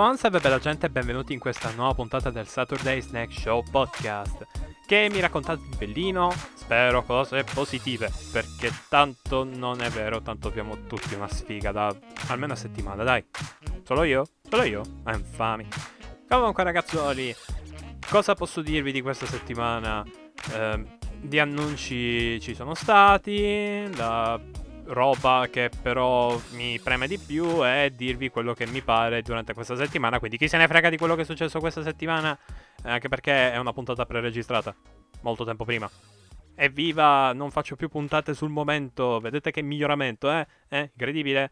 Buon bella gente benvenuti in questa nuova puntata del Saturday Snack Show Podcast Che mi raccontate di bellino? Spero cose positive Perché tanto non è vero, tanto abbiamo tutti una sfiga da almeno una settimana, dai Solo io? Solo io? Ah, infami Comunque ragazzuoli Cosa posso dirvi di questa settimana? Eh, di annunci ci sono stati La roba che però mi preme di più è dirvi quello che mi pare durante questa settimana. Quindi chi se ne frega di quello che è successo questa settimana, eh, anche perché è una puntata preregistrata, molto tempo prima. Evviva, non faccio più puntate sul momento, vedete che miglioramento, eh? Eh, incredibile.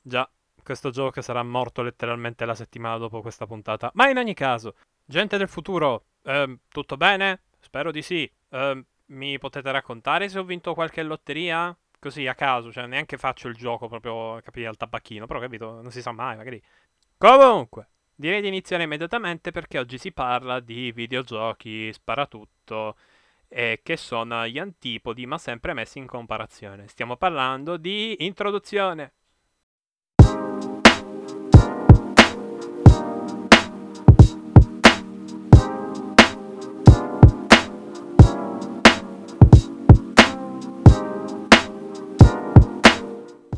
Già, questo gioco sarà morto letteralmente la settimana dopo questa puntata. Ma in ogni caso, gente del futuro, eh, tutto bene? Spero di sì. Eh, mi potete raccontare se ho vinto qualche lotteria? Così a caso, cioè neanche faccio il gioco proprio, capire, al tabacchino, però capito, non si sa mai, magari. Comunque, direi di iniziare immediatamente perché oggi si parla di videogiochi sparatutto e che sono gli antipodi ma sempre messi in comparazione. Stiamo parlando di introduzione.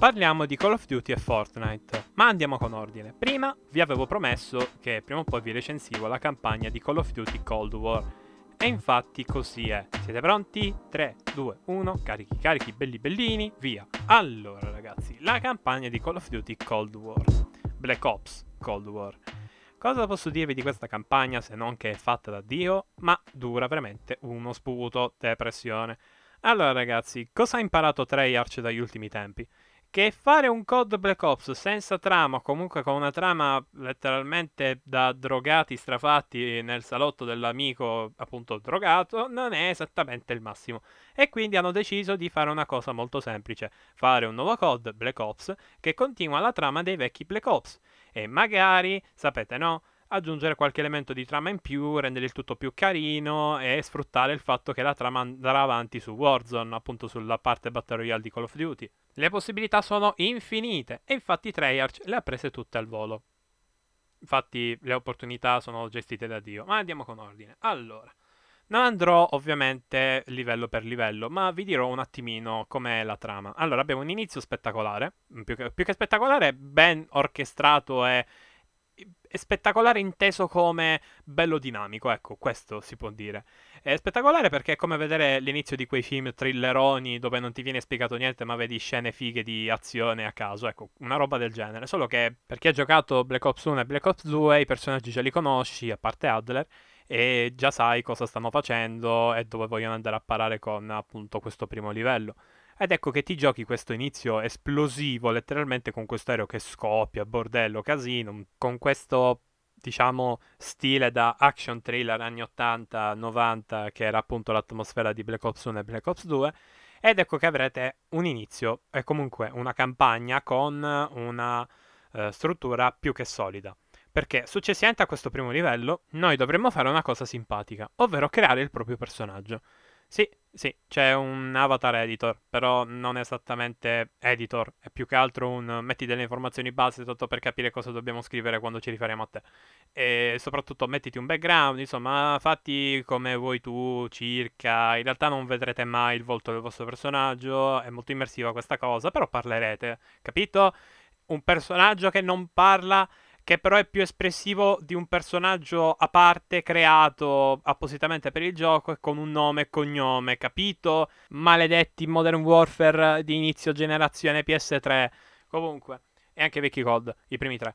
Parliamo di Call of Duty e Fortnite, ma andiamo con ordine. Prima vi avevo promesso che prima o poi vi recensivo la campagna di Call of Duty Cold War. E infatti così è. Siete pronti? 3, 2, 1, carichi, carichi, belli bellini, via. Allora ragazzi, la campagna di Call of Duty Cold War. Black Ops Cold War. Cosa posso dirvi di questa campagna se non che è fatta da Dio, ma dura veramente uno sputo, depressione. Allora ragazzi, cosa ha imparato Treyarch dagli ultimi tempi? Che fare un COD Black Ops senza trama, comunque con una trama letteralmente da drogati strafatti nel salotto dell'amico appunto drogato, non è esattamente il massimo. E quindi hanno deciso di fare una cosa molto semplice, fare un nuovo COD Black Ops che continua la trama dei vecchi Black Ops. E magari, sapete no, aggiungere qualche elemento di trama in più, rendere il tutto più carino e sfruttare il fatto che la trama andrà avanti su Warzone, appunto sulla parte Battle Royale di Call of Duty. Le possibilità sono infinite e infatti Treyarch le ha prese tutte al volo. Infatti le opportunità sono gestite da Dio, ma andiamo con ordine. Allora, non andrò ovviamente livello per livello, ma vi dirò un attimino com'è la trama. Allora, abbiamo un inizio spettacolare, più che, più che spettacolare, ben orchestrato e è spettacolare inteso come bello dinamico, ecco, questo si può dire. È spettacolare perché è come vedere l'inizio di quei film thrilleroni dove non ti viene spiegato niente ma vedi scene fighe di azione a caso, ecco, una roba del genere. Solo che per chi ha giocato Black Ops 1 e Black Ops 2 i personaggi già li conosci, a parte Adler, e già sai cosa stanno facendo e dove vogliono andare a parare con appunto questo primo livello. Ed ecco che ti giochi questo inizio esplosivo, letteralmente con questo aereo che scoppia, bordello, casino, con questo diciamo stile da action thriller anni 80-90 che era appunto l'atmosfera di Black Ops 1 e Black Ops 2 ed ecco che avrete un inizio e comunque una campagna con una uh, struttura più che solida. Perché successivamente a questo primo livello noi dovremmo fare una cosa simpatica ovvero creare il proprio personaggio sì, sì, c'è un avatar editor, però non esattamente editor, è più che altro un metti delle informazioni base sotto per capire cosa dobbiamo scrivere quando ci riferiamo a te. E soprattutto mettiti un background, insomma, fatti come vuoi tu, circa. In realtà non vedrete mai il volto del vostro personaggio, è molto immersiva questa cosa, però parlerete, capito? Un personaggio che non parla che però è più espressivo di un personaggio a parte creato appositamente per il gioco e con un nome e cognome, capito? Maledetti Modern Warfare di inizio generazione PS3. Comunque, e anche vecchi COD, i primi tre.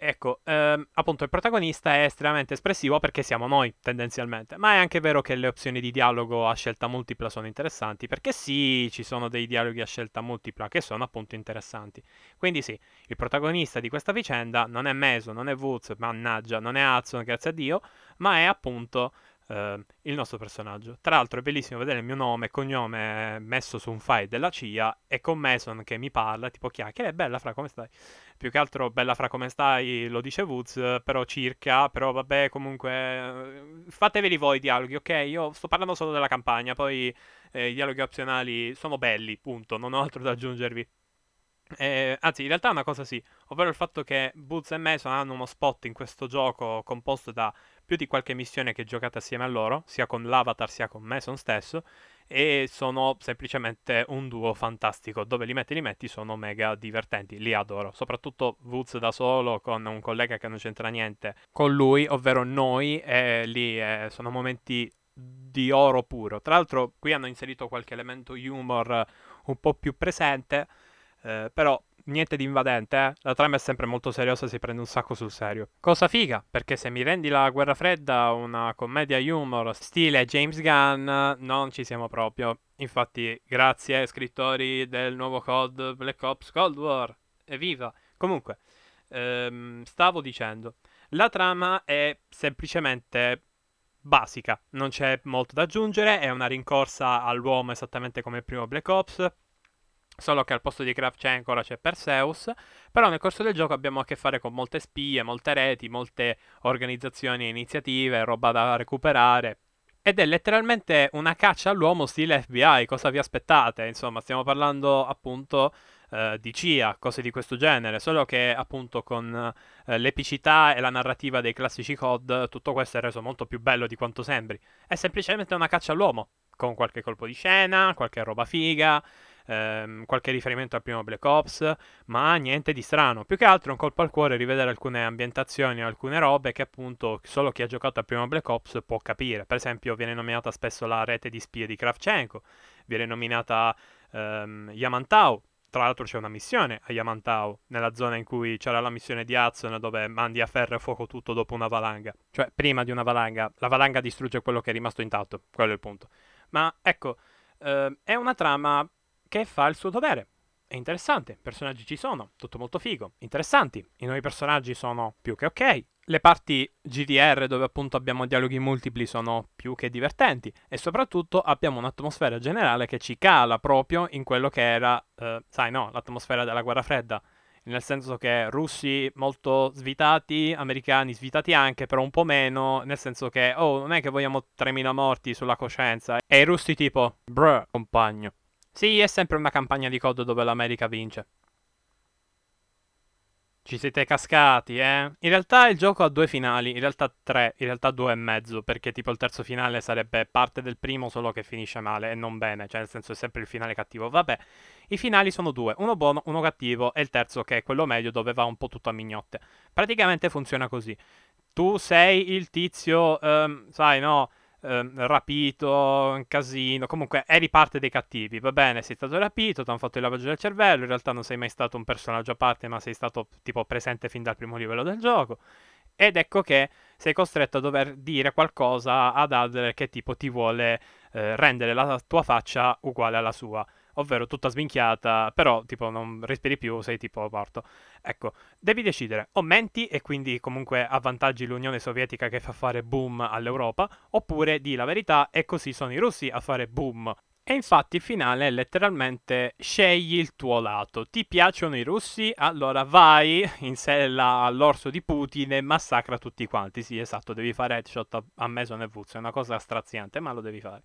Ecco, ehm, appunto il protagonista è estremamente espressivo perché siamo noi, tendenzialmente, ma è anche vero che le opzioni di dialogo a scelta multipla sono interessanti, perché sì, ci sono dei dialoghi a scelta multipla che sono appunto interessanti. Quindi sì, il protagonista di questa vicenda non è Meso, non è Woods, mannaggia, non è Hudson, grazie a Dio, ma è appunto Uh, il nostro personaggio. Tra l'altro è bellissimo vedere il mio nome e cognome messo su un file della CIA e con Mason che mi parla, tipo chiacchiera, è bella fra come stai? Più che altro bella fra come stai lo dice Woods, però circa, però vabbè comunque eh, fateveli voi i dialoghi, ok? Io sto parlando solo della campagna, poi eh, i dialoghi opzionali sono belli, punto, non ho altro da aggiungervi. Eh, anzi, in realtà è una cosa sì, ovvero il fatto che Boots e Mason hanno uno spot in questo gioco composto da più di qualche missione che giocate assieme a loro, sia con l'avatar sia con Mason stesso, e sono semplicemente un duo fantastico. Dove li metti, li metti, sono mega divertenti, li adoro. Soprattutto Woods da solo con un collega che non c'entra niente con lui, ovvero noi, e lì eh, sono momenti di oro puro. Tra l'altro, qui hanno inserito qualche elemento humor un po' più presente eh, però niente di invadente, eh? La trama è sempre molto seriosa si prende un sacco sul serio. Cosa figa, perché se mi rendi la guerra fredda una commedia humor stile James Gunn, non ci siamo proprio. Infatti, grazie scrittori del nuovo COD Black Ops Cold War. Evviva! Comunque, ehm, stavo dicendo, la trama è semplicemente basica, non c'è molto da aggiungere, è una rincorsa all'uomo esattamente come il primo Black Ops Solo che al posto di Kravchenko ora c'è Perseus. Però nel corso del gioco abbiamo a che fare con molte spie, molte reti, molte organizzazioni e iniziative, roba da recuperare. Ed è letteralmente una caccia all'uomo stile FBI. Cosa vi aspettate? Insomma, stiamo parlando appunto eh, di CIA, cose di questo genere. Solo che appunto con eh, l'epicità e la narrativa dei classici COD, tutto questo è reso molto più bello di quanto sembri. È semplicemente una caccia all'uomo. Con qualche colpo di scena, qualche roba figa ehm, qualche riferimento al primo Black Ops, ma niente di strano. Più che altro un colpo al cuore rivedere alcune ambientazioni, alcune robe che appunto solo chi ha giocato al primo Black Ops può capire. Per esempio viene nominata spesso la rete di spie di Kravchenko, viene nominata ehm, Yamantau, tra l'altro c'è una missione a Yamantau, nella zona in cui c'era la missione di Hudson dove mandi a ferro e fuoco tutto dopo una valanga. Cioè, prima di una valanga. La valanga distrugge quello che è rimasto intatto, quello è il punto. Ma ecco, eh, è una trama che fa il suo dovere. È interessante, i personaggi ci sono, tutto molto figo, interessanti, i nuovi personaggi sono più che ok, le parti GDR dove appunto abbiamo dialoghi multipli sono più che divertenti e soprattutto abbiamo un'atmosfera generale che ci cala proprio in quello che era, eh, sai no, l'atmosfera della guerra fredda, nel senso che russi molto svitati, americani svitati anche, però un po' meno, nel senso che, oh, non è che vogliamo 3.000 morti sulla coscienza, e i russi tipo, bruh, compagno. Sì, è sempre una campagna di COD dove l'America vince. Ci siete cascati, eh? In realtà il gioco ha due finali, in realtà tre, in realtà due e mezzo, perché tipo il terzo finale sarebbe parte del primo solo che finisce male e non bene, cioè nel senso è sempre il finale cattivo. Vabbè, i finali sono due, uno buono, uno cattivo e il terzo che è quello medio dove va un po' tutto a mignotte. Praticamente funziona così. Tu sei il tizio, um, sai no, eh, rapito, un casino, comunque eri parte dei cattivi, va bene, sei stato rapito, ti hanno fatto il lavaggio del cervello, in realtà non sei mai stato un personaggio a parte, ma sei stato tipo presente fin dal primo livello del gioco. Ed ecco che sei costretto a dover dire qualcosa ad Adler che tipo ti vuole eh, rendere la tua faccia uguale alla sua ovvero tutta sminchiata, però tipo non respiri più, sei tipo morto. Ecco, devi decidere, o menti e quindi comunque avvantaggi l'Unione Sovietica che fa fare boom all'Europa, oppure di la verità e così sono i russi a fare boom. E infatti il finale è letteralmente scegli il tuo lato. Ti piacciono i russi? Allora vai in sella all'orso di Putin e massacra tutti quanti. Sì, esatto, devi fare headshot a, a Mason e Woods, è una cosa straziante, ma lo devi fare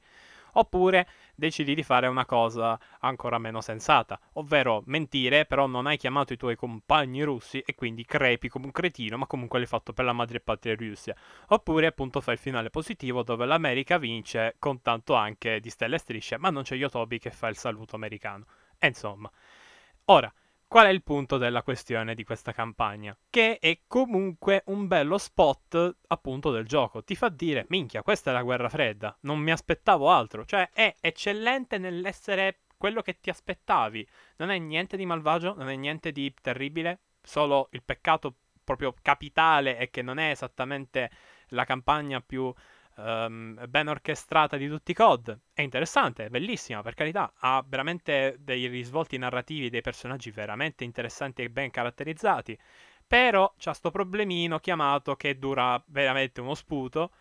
oppure decidi di fare una cosa ancora meno sensata, ovvero mentire, però non hai chiamato i tuoi compagni russi e quindi crepi come un cretino, ma comunque l'hai fatto per la madre patria Russia. Oppure appunto fai il finale positivo dove l'America vince con tanto anche di stelle e strisce, ma non c'è Yotobi che fa il saluto americano. E insomma. Ora, Qual è il punto della questione di questa campagna? Che è comunque un bello spot appunto del gioco. Ti fa dire, minchia, questa è la guerra fredda, non mi aspettavo altro. Cioè è eccellente nell'essere quello che ti aspettavi. Non è niente di malvagio, non è niente di terribile, solo il peccato proprio capitale è che non è esattamente la campagna più um, ben orchestrata di tutti i COD. È interessante, è bellissima, per carità. Ha veramente dei risvolti narrativi, dei personaggi veramente interessanti e ben caratterizzati. Però c'ha sto problemino chiamato che dura veramente uno sputo.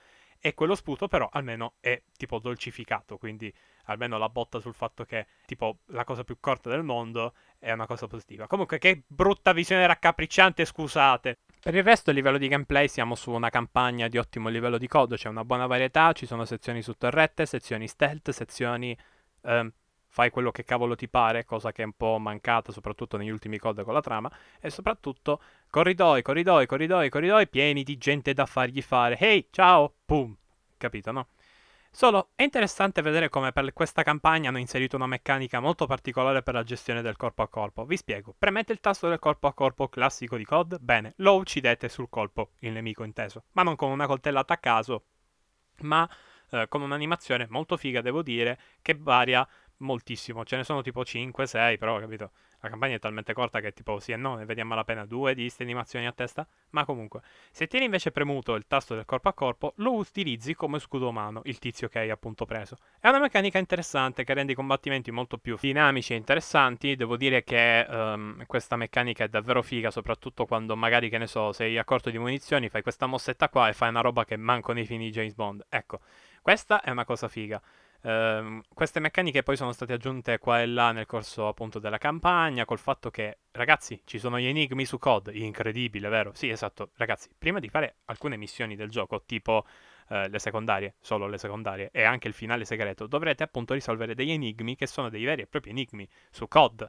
E quello sputo, però, almeno è tipo dolcificato. Quindi, almeno la botta sul fatto che, tipo, la cosa più corta del mondo è una cosa positiva. Comunque, che brutta visione raccapricciante, scusate. Per il resto, a livello di gameplay, siamo su una campagna di ottimo livello di codo. C'è una buona varietà, ci sono sezioni su torrette, sezioni stealth, sezioni. Ehm, fai quello che cavolo ti pare, cosa che è un po' mancata soprattutto negli ultimi COD con la trama, e soprattutto corridoi, corridoi, corridoi, corridoi pieni di gente da fargli fare, hey, ciao, pum, capito, no? Solo è interessante vedere come per questa campagna hanno inserito una meccanica molto particolare per la gestione del corpo a corpo. Vi spiego. Premete il tasto del corpo a corpo classico di COD, bene, lo uccidete sul colpo, il nemico inteso, ma non con una coltellata a caso, ma eh, con un'animazione molto figa, devo dire, che varia moltissimo. Ce ne sono tipo 5, 6, però, capito? La campagna è talmente corta che tipo sì e no, ne vediamo la pena due di queste animazioni a testa. Ma comunque, se tieni invece premuto il tasto del corpo a corpo, lo utilizzi come scudo umano, il tizio che hai appunto preso. È una meccanica interessante che rende i combattimenti molto più dinamici e interessanti. Devo dire che um, questa meccanica è davvero figa, soprattutto quando magari, che ne so, sei a corto di munizioni, fai questa mossetta qua e fai una roba che manco nei film di James Bond. Ecco, questa è una cosa figa. Uh, queste meccaniche poi sono state aggiunte qua e là nel corso appunto della campagna, col fatto che, ragazzi, ci sono gli enigmi su COD, incredibile, vero? Sì, esatto, ragazzi, prima di fare alcune missioni del gioco, tipo uh, le secondarie, solo le secondarie, e anche il finale segreto, dovrete appunto risolvere degli enigmi che sono dei veri e propri enigmi su COD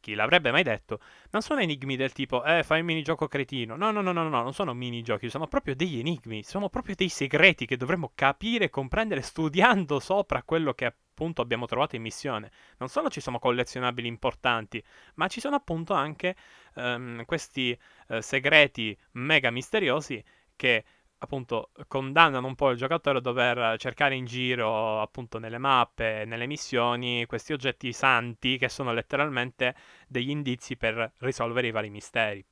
chi l'avrebbe mai detto? Non sono enigmi del tipo, eh, fai un minigioco cretino. No, no, no, no, no, non sono minigiochi, sono proprio degli enigmi, sono proprio dei segreti che dovremmo capire e comprendere studiando sopra quello che appunto abbiamo trovato in missione. Non solo ci sono collezionabili importanti, ma ci sono appunto anche um, questi uh, segreti mega misteriosi che appunto condannano un po' il giocatore a dover cercare in giro appunto nelle mappe, nelle missioni, questi oggetti santi che sono letteralmente degli indizi per risolvere i vari misteri.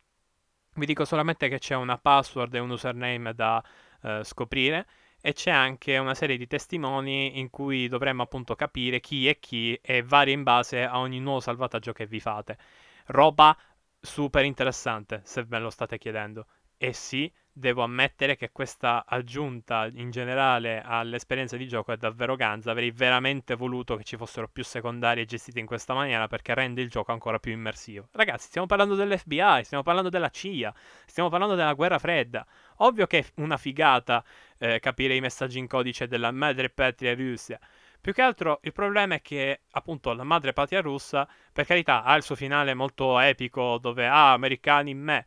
Vi dico solamente che c'è una password e un username da eh, scoprire e c'è anche una serie di testimoni in cui dovremmo appunto capire chi è chi e varie in base a ogni nuovo salvataggio che vi fate. Roba super interessante, se ve lo state chiedendo. E sì, devo ammettere che questa aggiunta in generale all'esperienza di gioco è davvero ganza. Avrei veramente voluto che ci fossero più secondarie gestite in questa maniera perché rende il gioco ancora più immersivo. Ragazzi, stiamo parlando dell'FBI, stiamo parlando della CIA, stiamo parlando della guerra fredda. Ovvio che è una figata eh, capire i messaggi in codice della madre patria Russia. Più che altro il problema è che appunto la madre patria russa, per carità, ha il suo finale molto epico dove ah, americani in me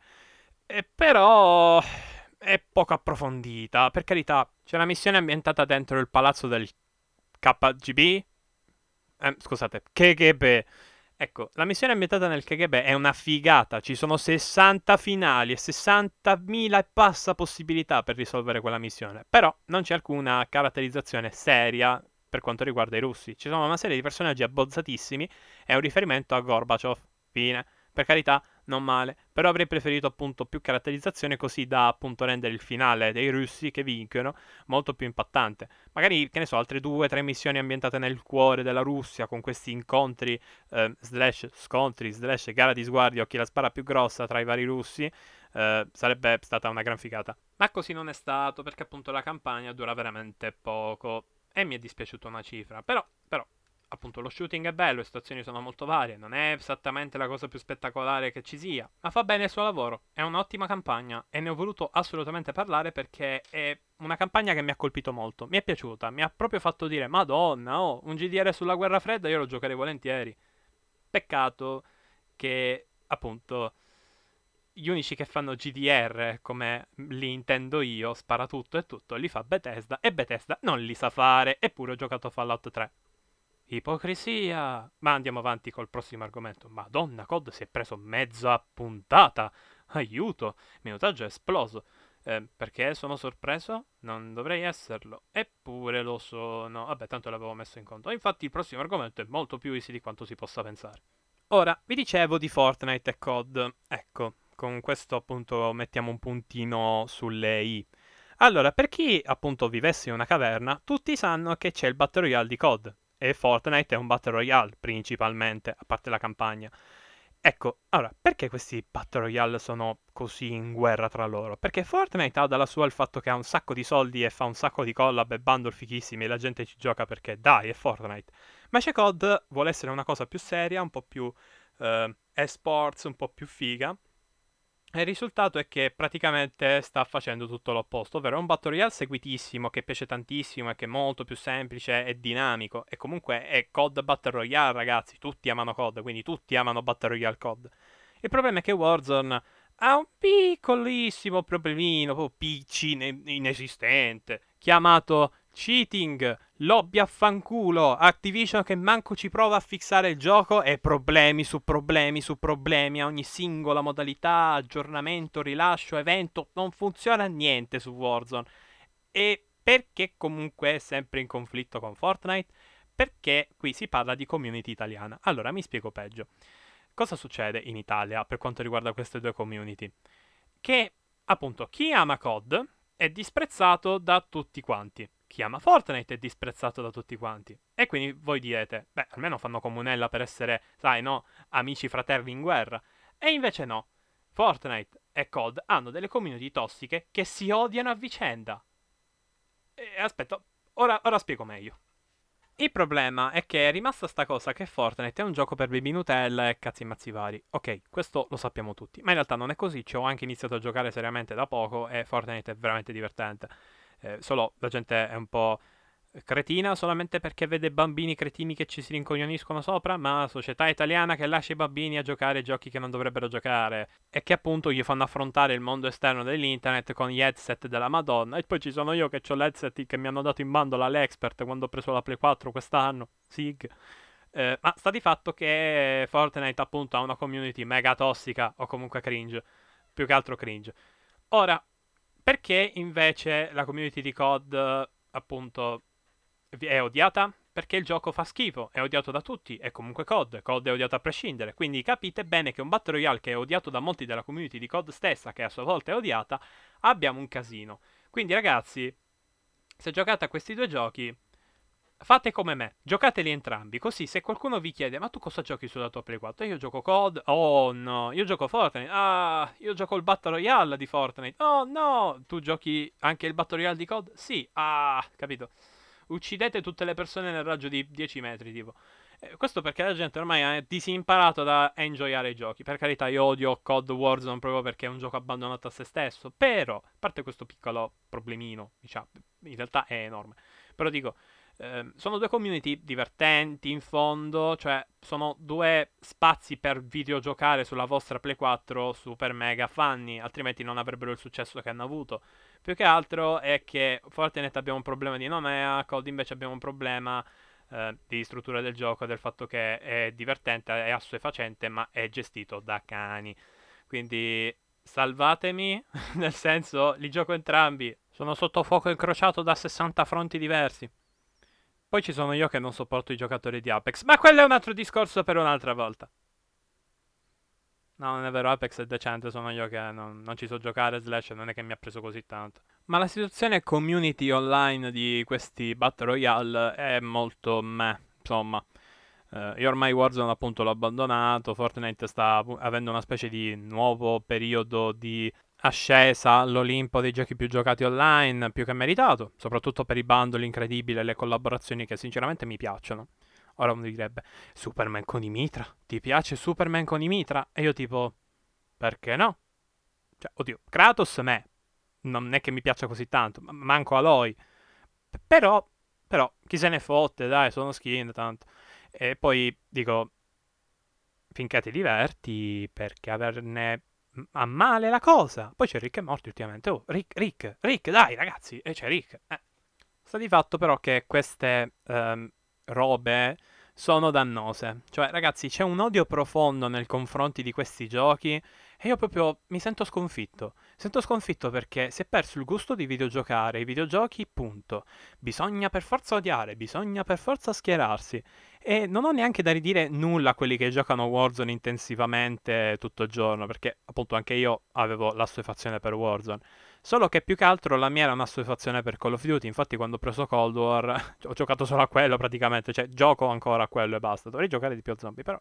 e però è poco approfondita. Per carità, c'è una missione ambientata dentro il palazzo del KGB. Eh, scusate, KGB. Ecco, la missione ambientata nel KGB è una figata. Ci sono 60 finali e 60.000 e passa possibilità per risolvere quella missione. Però non c'è alcuna caratterizzazione seria per quanto riguarda i russi. Ci sono una serie di personaggi abbozzatissimi e un riferimento a Gorbaciov. Fine. Per carità, non male, però avrei preferito appunto più caratterizzazione così da appunto rendere il finale dei russi che vincono molto più impattante. Magari, che ne so, altre due o tre missioni ambientate nel cuore della Russia con questi incontri eh, slash scontri slash gara di sguardi chi la spara più grossa tra i vari russi eh, sarebbe stata una gran figata. Ma così non è stato perché appunto la campagna dura veramente poco e mi è dispiaciuta una cifra, però, però appunto lo shooting è bello, le situazioni sono molto varie, non è esattamente la cosa più spettacolare che ci sia, ma fa bene il suo lavoro, è un'ottima campagna e ne ho voluto assolutamente parlare perché è una campagna che mi ha colpito molto, mi è piaciuta, mi ha proprio fatto dire Madonna, oh, un GDR sulla guerra fredda io lo giocherei volentieri. Peccato che appunto gli unici che fanno GDR come li intendo io, spara tutto e tutto, li fa Bethesda e Bethesda non li sa fare, eppure ho giocato Fallout 3. Ipocrisia! Ma andiamo avanti col prossimo argomento. Madonna, COD si è preso mezza puntata! Aiuto! Minutaggio è esploso. Eh, perché sono sorpreso? Non dovrei esserlo. Eppure lo sono. Vabbè, tanto l'avevo messo in conto. Infatti il prossimo argomento è molto più easy di quanto si possa pensare. Ora, vi dicevo di Fortnite e COD. Ecco, con questo appunto mettiamo un puntino sulle i. Allora, per chi appunto vivesse in una caverna, tutti sanno che c'è il Battle Royale di COD e Fortnite è un Battle Royale principalmente, a parte la campagna. Ecco, allora, perché questi Battle Royale sono così in guerra tra loro? Perché Fortnite ha dalla sua il fatto che ha un sacco di soldi e fa un sacco di collab e bundle fighissimi e la gente ci gioca perché dai, è Fortnite. Ma c'è COD vuole essere una cosa più seria, un po' più eh, esports, un po' più figa Il risultato è che praticamente sta facendo tutto l'opposto, ovvero è un Battle Royale seguitissimo, che piace tantissimo e che è molto più semplice e dinamico. E comunque è COD Battle Royale, ragazzi. Tutti amano COD, quindi tutti amano Battle Royale COD. Il problema è che Warzone ha un piccolissimo problemino, proprio piccino, inesistente, chiamato cheating, lobby a fanculo, Activision che manco ci prova a fissare il gioco e problemi su problemi su problemi a ogni singola modalità, aggiornamento, rilascio, evento, non funziona niente su Warzone. E perché comunque è sempre in conflitto con Fortnite? Perché qui si parla di community italiana. Allora mi spiego peggio. Cosa succede in Italia per quanto riguarda queste due community? Che appunto chi ama COD è disprezzato da tutti quanti. Chi ama Fortnite è disprezzato da tutti quanti. E quindi voi direte, beh, almeno fanno comunella per essere, sai, no, amici fraterni in guerra. E invece no. Fortnite e COD hanno delle community tossiche che si odiano a vicenda. E aspetta, ora, ora spiego meglio. Il problema è che è rimasta sta cosa che Fortnite è un gioco per baby Nutella e cazzi mazzi vari. Ok, questo lo sappiamo tutti, ma in realtà non è così, ci ho anche iniziato a giocare seriamente da poco e Fortnite è veramente divertente. Eh, solo la gente è un po' cretina solamente perché vede bambini cretini che ci si rincognoniscono sopra, ma società italiana che lascia i bambini a giocare giochi che non dovrebbero giocare e che appunto gli fanno affrontare il mondo esterno dell'internet con gli headset della Madonna. E poi ci sono io che ho l'headset che mi hanno dato in bando l'Expert quando ho preso la Play 4 quest'anno, SIG. Eh, ma sta di fatto che Fortnite appunto ha una community mega tossica o comunque cringe, più che altro cringe. Ora, perché invece la community di COD appunto è odiata? Perché il gioco fa schifo, è odiato da tutti, è comunque COD, COD è odiato a prescindere, quindi capite bene che un Battle Royale che è odiato da molti della community di COD stessa, che a sua volta è odiata, abbiamo un casino. Quindi ragazzi, se giocate a questi due giochi, fate come me, giocateli entrambi, così se qualcuno vi chiede ma tu cosa giochi sulla tua Play 4? Io gioco COD, oh no, io gioco Fortnite, ah, io gioco il Battle Royale di Fortnite, oh no, tu giochi anche il Battle Royale di COD? Sì, ah, capito uccidete tutte le persone nel raggio di 10 metri, tipo. Eh, questo perché la gente ormai ha disimparato da enjoyare i giochi. Per carità, io odio COD Warzone proprio perché è un gioco abbandonato a se stesso. Però, a parte questo piccolo problemino, diciamo, in realtà è enorme. Però dico, eh, sono due community divertenti in fondo, cioè sono due spazi per videogiocare sulla vostra Play 4 super mega funny, altrimenti non avrebbero il successo che hanno avuto. Più che altro è che Fortnite abbiamo un problema di nomea, Cold invece abbiamo un problema eh, di struttura del gioco, del fatto che è divertente, è assuefacente, ma è gestito da cani. Quindi salvatemi, nel senso li gioco entrambi, sono sotto fuoco incrociato da 60 fronti diversi. Poi ci sono io che non sopporto i giocatori di Apex, ma quello è un altro discorso per un'altra volta. No, non è vero, Apex è decente, sono io che non, non, ci so giocare, slash non è che mi ha preso così tanto. Ma la situazione community online di questi Battle Royale è molto meh, insomma. Uh, io ormai Warzone appunto l'ho abbandonato, Fortnite sta avendo una specie di nuovo periodo di ascesa all'Olimpo dei giochi più giocati online, più che meritato, soprattutto per i bundle incredibili e le collaborazioni che sinceramente mi piacciono. Ora uno direbbe, Superman con i mitra? Ti piace Superman con i mitra? E io tipo, perché no? Cioè, oddio, Kratos me, non è che mi piaccia così tanto, manco Aloy. Però, però, chi se ne fotte, dai, sono skin tanto. E poi dico, finché ti diverti, perché averne a male la cosa. Poi c'è Rick e Morty ultimamente. Oh, Rick, Rick, Rick, dai ragazzi, e c'è Rick. Eh. Sta di fatto però che queste um, robe sono dannose. Cioè, ragazzi, c'è un odio profondo nei confronti di questi giochi e io proprio mi sento sconfitto. Sento sconfitto perché si è perso il gusto di videogiocare, i videogiochi, punto. Bisogna per forza odiare, bisogna per forza schierarsi. E non ho neanche da ridire nulla a quelli che giocano Warzone intensivamente tutto il giorno, perché appunto anche io avevo la l'assuefazione per Warzone. Solo che più che altro la mia era una assuefazione per Call of Duty. Infatti, quando ho preso Cold War, ho giocato solo a quello praticamente. Cioè, gioco ancora a quello e basta. Dovrei giocare di più a zombie, però.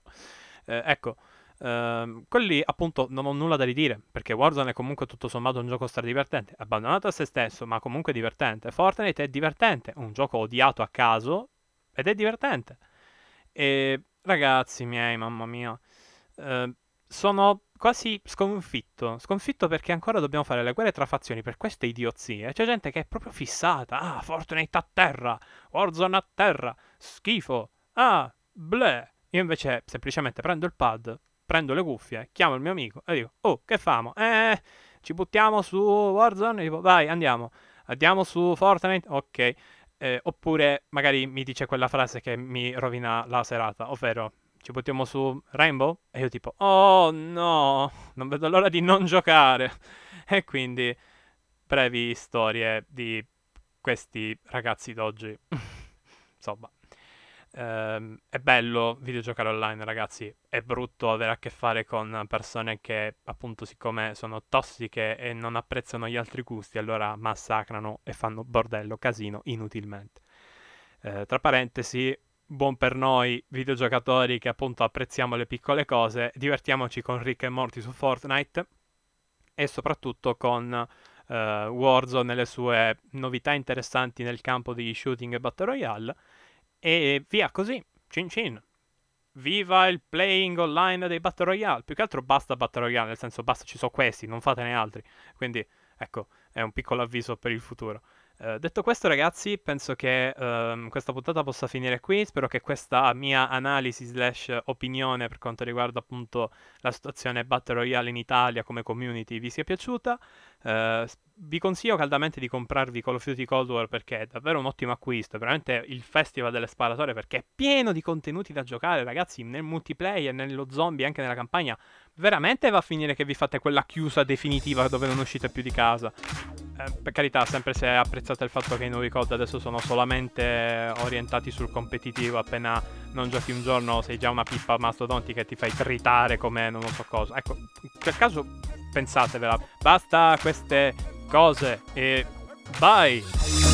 Eh, ecco. Uh, quelli appunto non ho nulla da ridire perché Warzone è comunque tutto sommato un gioco stradivertente abbandonato a se stesso ma comunque divertente Fortnite è divertente un gioco odiato a caso ed è divertente e ragazzi miei mamma mia uh, sono quasi sconfitto. Sconfitto perché ancora dobbiamo fare le guerre tra fazioni per queste idiozie. C'è gente che è proprio fissata. Ah, Fortnite a terra. Warzone a terra. Schifo. Ah, bleh. Io invece semplicemente prendo il pad, prendo le cuffie, chiamo il mio amico e dico, oh, che famo? Eh, ci buttiamo su Warzone? E dico, vai, andiamo. Andiamo su Fortnite? Ok. Eh, oppure magari mi dice quella frase che mi rovina la serata, ovvero ci buttiamo su Rainbow? E io tipo, oh no, non vedo l'ora di non giocare. E quindi brevi storie di questi ragazzi d'oggi. Insomma, ehm, è bello videogiocare online, ragazzi. È brutto avere a che fare con persone che, appunto, siccome sono tossiche e non apprezzano gli altri gusti, allora massacrano e fanno bordello, casino, inutilmente. Eh, tra parentesi, buon per noi videogiocatori che appunto apprezziamo le piccole cose, divertiamoci con Rick e Morty su Fortnite e soprattutto con uh, Warzone nelle sue novità interessanti nel campo di shooting e battle royale e via così, cin cin. Viva il playing online dei battle royale, più che altro basta battle royale, nel senso basta ci sono questi, non fatene altri. Quindi ecco, è un piccolo avviso per il futuro. Uh, detto questo, ragazzi, penso che uh, questa puntata possa finire qui. Spero che questa mia analisi slash opinione per quanto riguarda appunto la situazione Battle Royale in Italia come community vi sia piaciuta. Uh, vi consiglio caldamente di comprarvi Call of Duty Cold War perché è davvero un ottimo acquisto. È veramente il festival delle sparatorie perché è pieno di contenuti da giocare, ragazzi. Nel multiplayer, nello zombie, anche nella campagna. Veramente va a finire che vi fate quella chiusa definitiva dove non uscite più di casa. Eh, per carità, sempre se apprezzate il fatto che i nuovi COD adesso sono solamente orientati sul competitivo, appena non giochi un giorno sei già una pippa mastodontica e ti fai tritare come non so cosa. Ecco, quel caso pensatevela. Basta queste cose e bye!